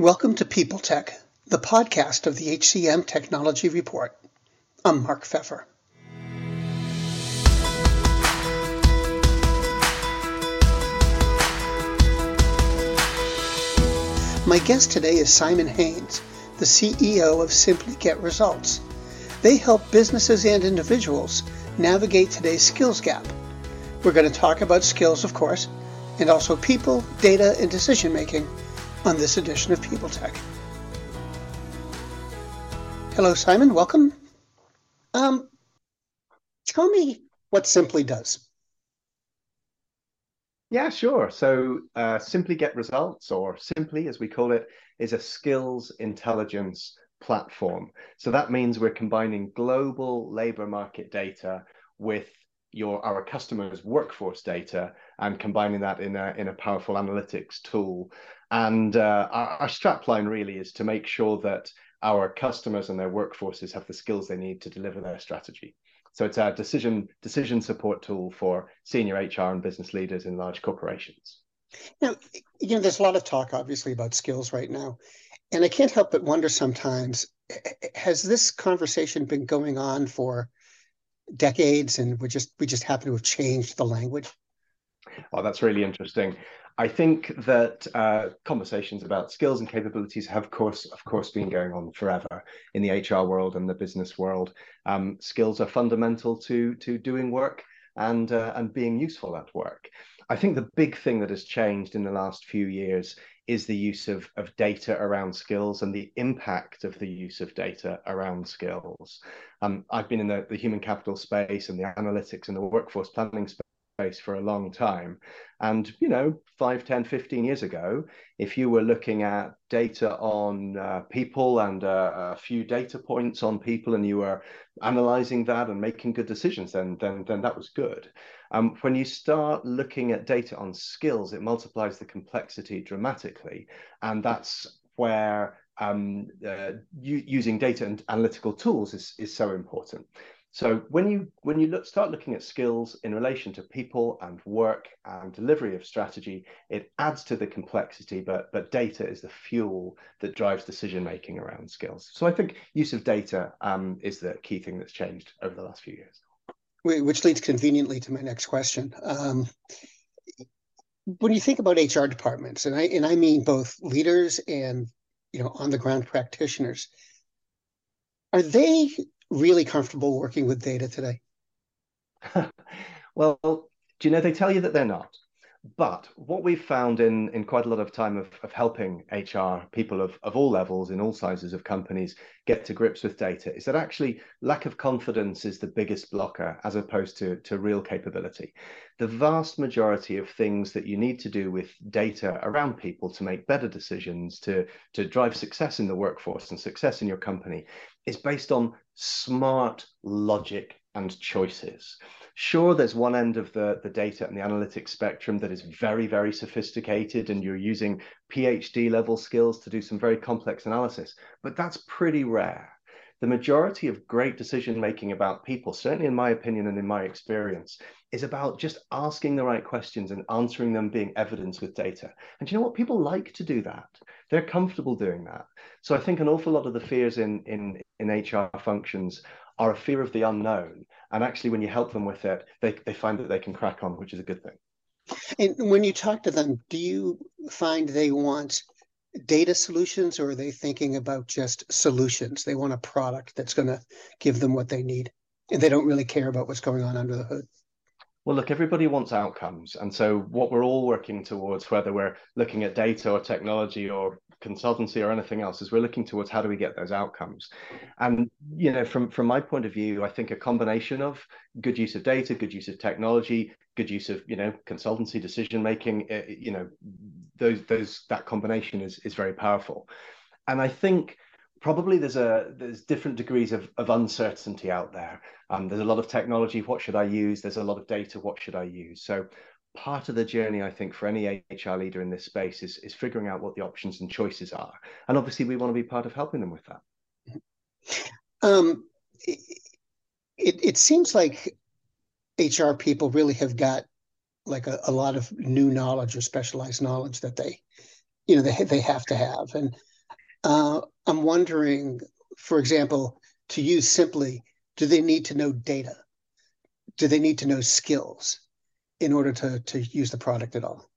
Welcome to People Tech, the podcast of the HCM Technology Report. I'm Mark Feffer. My guest today is Simon Haynes, the CEO of Simply Get Results. They help businesses and individuals navigate today's skills gap. We're going to talk about skills, of course, and also people, data, and decision making on this edition of People Tech. Hello, Simon. Welcome. Um, tell me what Simply does. Yeah, sure. So, uh, Simply Get Results, or Simply as we call it, is a skills intelligence platform. So that means we're combining global labor market data with your our customers' workforce data and combining that in a in a powerful analytics tool. And uh, our, our strapline really is to make sure that our customers and their workforces have the skills they need to deliver their strategy. So it's a decision decision support tool for senior HR and business leaders in large corporations. Now, you know, there's a lot of talk, obviously, about skills right now, and I can't help but wonder sometimes: has this conversation been going on for decades, and we just we just happen to have changed the language? Oh, that's really interesting. I think that uh, conversations about skills and capabilities have, of course, of course, been going on forever in the HR world and the business world. Um, skills are fundamental to to doing work and uh, and being useful at work. I think the big thing that has changed in the last few years is the use of, of data around skills and the impact of the use of data around skills. Um, I've been in the, the human capital space and the analytics and the workforce planning space for a long time. And, you know, 5, 10, 15 years ago, if you were looking at data on uh, people and uh, a few data points on people and you were analyzing that and making good decisions, then, then, then that was good. Um, when you start looking at data on skills, it multiplies the complexity dramatically. And that's where um, uh, using data and analytical tools is, is so important. So when you when you look, start looking at skills in relation to people and work and delivery of strategy, it adds to the complexity, but but data is the fuel that drives decision making around skills. So I think use of data um, is the key thing that's changed over the last few years. Which leads conveniently to my next question. Um, when you think about HR departments, and I and I mean both leaders and you know on the ground practitioners, are they really comfortable working with data today? well, do you know they tell you that they're not? But what we've found in, in quite a lot of time of, of helping HR people of, of all levels in all sizes of companies get to grips with data is that actually lack of confidence is the biggest blocker as opposed to, to real capability. The vast majority of things that you need to do with data around people to make better decisions, to, to drive success in the workforce and success in your company is based on smart logic and choices. Sure, there's one end of the, the data and the analytics spectrum that is very, very sophisticated, and you're using PhD level skills to do some very complex analysis, but that's pretty rare. The majority of great decision making about people, certainly in my opinion and in my experience, is about just asking the right questions and answering them being evidence with data. And you know what? People like to do that. They're comfortable doing that. So I think an awful lot of the fears in in in HR functions are a fear of the unknown. And actually, when you help them with it, they, they find that they can crack on, which is a good thing. And when you talk to them, do you find they want data solutions or are they thinking about just solutions? They want a product that's going to give them what they need and they don't really care about what's going on under the hood. Well, look, everybody wants outcomes. And so, what we're all working towards, whether we're looking at data or technology or consultancy or anything else, is we're looking towards how do we get those outcomes. And, you know, from, from my point of view, I think a combination of good use of data, good use of technology, good use of, you know, consultancy, decision making, eh, you know, those, those, that combination is, is very powerful. And I think probably there's a there's different degrees of, of uncertainty out there. Um, there's a lot of technology. What should I use? There's a lot of data. What should I use? So part of the journey, I think, for any HR leader in this space is is figuring out what the options and choices are. And obviously, we want to be part of helping them with that. Um, it it seems like HR people really have got like a, a lot of new knowledge or specialized knowledge that they you know they they have to have. And uh, I'm wondering, for example, to use simply, do they need to know data? Do they need to know skills in order to to use the product at all?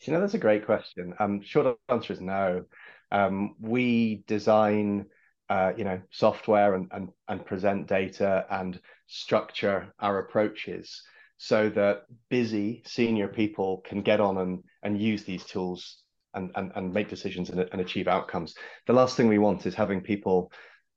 You know, that's a great question. Um, short answer is no. Um, we design, uh, you know, software and, and and present data and structure our approaches so that busy senior people can get on and and use these tools and and, and make decisions and, and achieve outcomes. The last thing we want is having people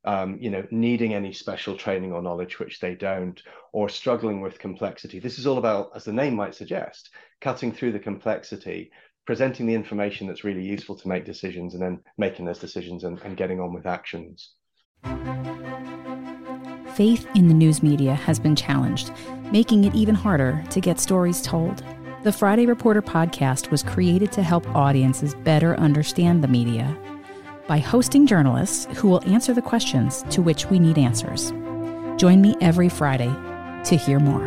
um, you know, needing any special training or knowledge, which they don't, or struggling with complexity. This is all about, as the name might suggest, cutting through the complexity, presenting the information that's really useful to make decisions, and then making those decisions and, and getting on with actions. Faith in the news media has been challenged, making it even harder to get stories told. The Friday Reporter podcast was created to help audiences better understand the media by hosting journalists who will answer the questions to which we need answers. Join me every Friday to hear more.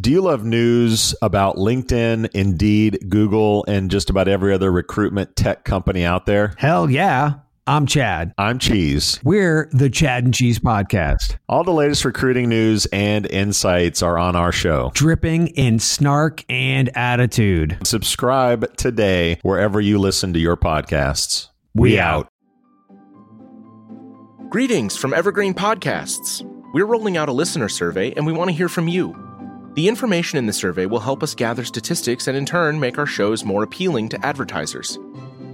Do you love news about LinkedIn, Indeed, Google, and just about every other recruitment tech company out there? Hell yeah. I'm Chad. I'm Cheese. We're the Chad and Cheese Podcast. All the latest recruiting news and insights are on our show. Dripping in snark and attitude. Subscribe today wherever you listen to your podcasts. We, out. Greetings from Evergreen Podcasts. We're rolling out a listener survey and we want to hear from you. The information in the survey will help us gather statistics and in turn make our shows more appealing to advertisers.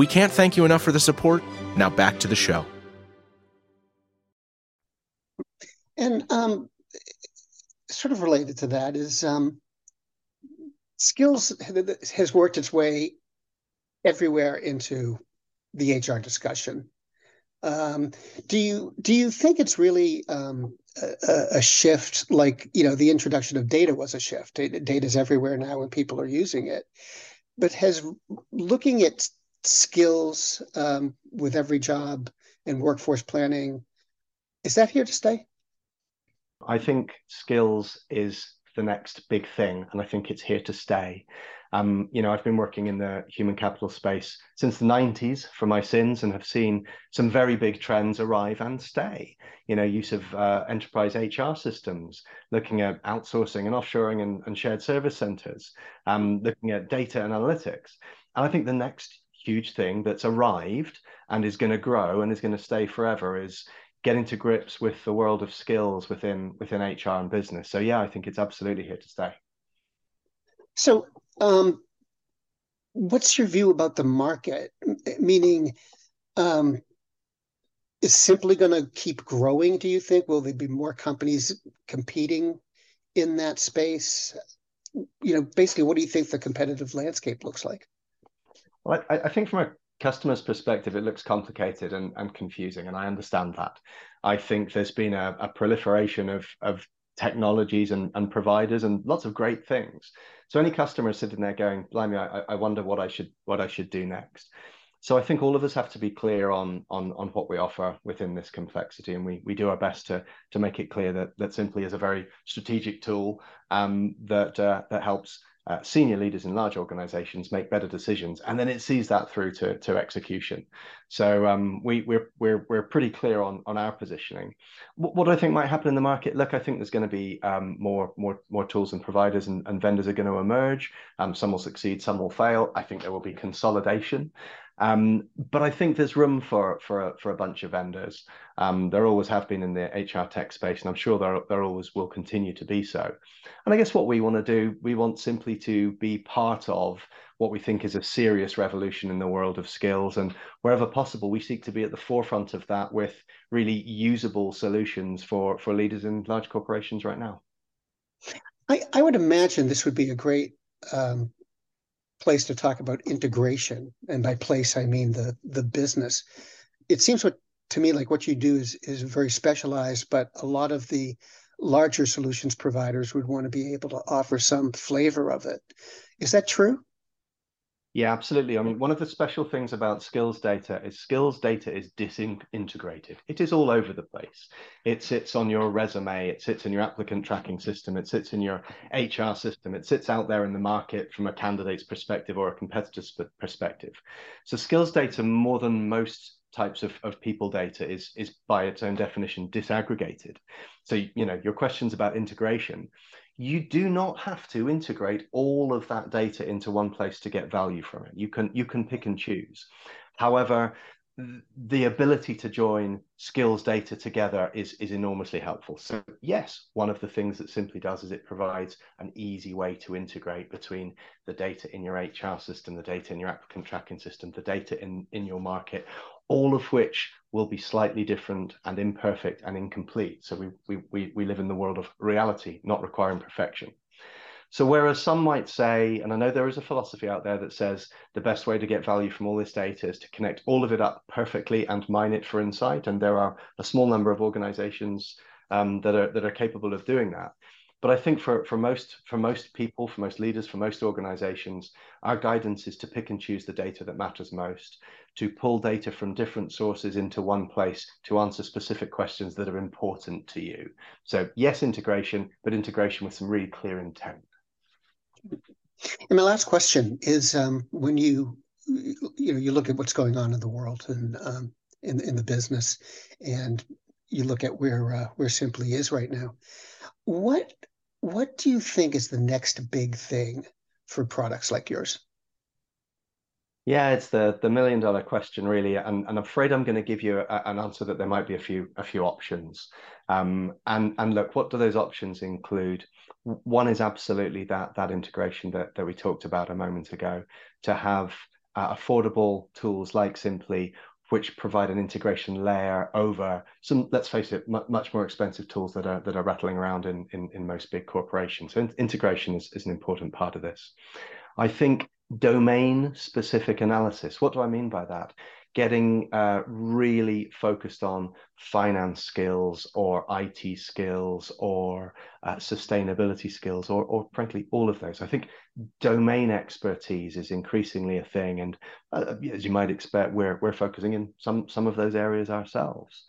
We can't thank you enough for the support. Now back to the show. And um, sort of related to that is um, skills has worked its way everywhere into the HR discussion. Um, do you do you think it's really um, a, a, shift? Like you know, the introduction of data was a shift. Data is everywhere now, and people are using it. But has looking at skills um, with every job and workforce planning is that here to stay? I think skills is the next big thing and i think it's here to stay. Um, you know i've been working in the human capital space since the 90s for my sins and have seen some very big trends arrive and stay. You know use of uh, enterprise hr systems looking at outsourcing and offshoring and, and shared service centers um, looking at data and analytics. And i think the next huge thing that's arrived and is going to grow and is going to stay forever is getting to grips with the world of skills within within HR and business. So yeah, I think it's absolutely here to stay. So um, what's your view about the market? Meaning, um, is simply going to keep growing? Do you think? Will there be more companies competing in that space? You know, basically, what do you think the competitive landscape looks like? Well, I, I think from a customer's perspective, it looks complicated and, and confusing, and I understand that. I think there's been a, a proliferation of, of technologies and, and providers and lots of great things. So any customer is sitting there going, blimey, I, I wonder what I should what I should do next. So I think all of us have to be clear on on on what we offer within this complexity, and we we do our best to to make it clear that that simply is a very strategic tool um, that uh, that helps uh, senior leaders in large organizations make better decisions and then it sees that through to, to execution. So um, we, we're, we're, we're pretty clear on, on our positioning. What, what, i think might happen in the market look i think there's going to be um, more, more, more tools and providers and, and vendors are going to emerge. Um, some will succeed some will fail. I think there will be consolidation um, but I think there's room for for a, for a bunch of vendors. Um, there always have been in the HR tech space, and I'm sure there there always will continue to be so. And I guess what we want to do, we want simply to be part of what we think is a serious revolution in the world of skills, and wherever possible, we seek to be at the forefront of that with really usable solutions for for leaders in large corporations right now. I, I would imagine this would be a great um, place to talk about integration, and by place I mean the the business. It seems what to me like what you do is is very specialized, but a lot of the larger solutions providers would want to be able to offer some flavor of it. Is that true? Yeah, absolutely. I mean, one of the special things about skills data is skills data is disintegrated. It is all over the place. It sits on your resume, it sits in your applicant tracking system, it sits in your HR system, it sits out there in the market from a candidate's perspective or a competitor's perspective. So skills data, more than most types of, of people data is is by its own definition disaggregated so you know your questions about integration you do not have to integrate all of that data into one place to get value from it. You can you can pick and choose. However the ability to join skills data together is is enormously helpful so yes one of the things that simply does is it provides an easy way to integrate between the data in your hr system the data in your applicant tracking system the data in in your market all of which will be slightly different and imperfect and incomplete. So we, we, we, we live in the world of reality, not requiring perfection. So whereas some might say, and I know there is a philosophy out there that says the best way to get value from all this data is to connect all of it up perfectly and mine it for insight. And there are a small number of organizations um, that are that are capable of doing that. But I think for, for most for most people, for most leaders, for most organizations, our guidance is to pick and choose the data that matters most, to pull data from different sources into one place to answer specific questions that are important to you. So yes, integration, but integration with some really clear intent. And my last question is um, when you you know you look at what's going on in the world and um, in in the business, and you look at where uh, where Simply is right now. What what do you think is the next big thing for products like yours? Yeah, it's the the million dollar question, really, and, and I'm afraid I'm going to give you a, an answer that there might be a few a few options. Um, and and look, what do those options include? One is absolutely that that integration that that we talked about a moment ago, to have uh, affordable tools like Simply which provide an integration layer over some, let's face it, much more expensive tools that are that are rattling around in in, in most big corporations. So in integration is, is an important part of this. I think domain specific analysis. What do I mean by that? Getting uh, really focused on finance skills or IT skills or uh, sustainability skills or, or frankly all of those. I think domain expertise is increasingly a thing, and uh, as you might expect, we're we're focusing in some some of those areas ourselves.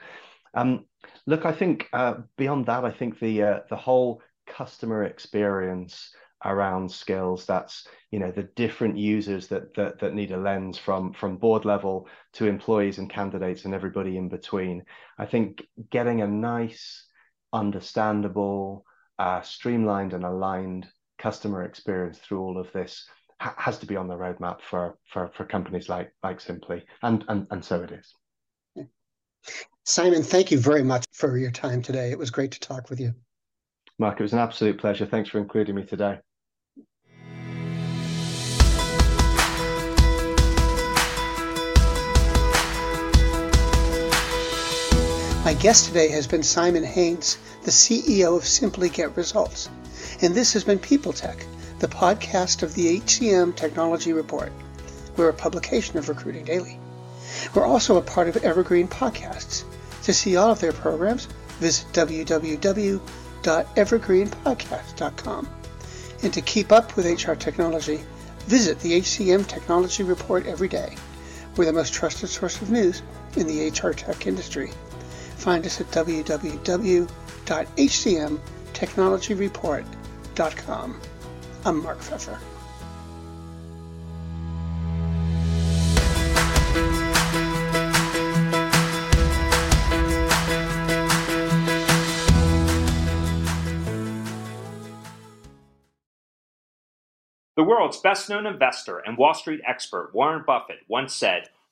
Um, look, I think uh, beyond that, I think the uh, the whole customer experience around skills that's you know the different users that that, that need a lens from from board level to employees and candidates and everybody in between. I think getting a nice understandable uh, streamlined and aligned customer experience through all of this ha- has to be on the roadmap for for for companies like like simply. And and, and so it is. Simon thank you very much for your time today. It was great to talk with you. Mark, it was an absolute pleasure. Thanks for including me today. My guest today has been Simon Haynes, the CEO of Simply Get Results. And this has been People Tech, the podcast of the HCM Technology Report. We're a publication of Recruiting Daily. We're also a part of Evergreen Podcasts. To see all of their programs, visit www.evergreenpodcast.com. And to keep up with HR technology, visit the HCM Technology Report every day. We're the most trusted source of news in the HR tech industry. Find us at www.hcmtechnologyreport.com. I'm Mark Feffer. The world's best known investor and Wall Street expert Warren Buffett once said,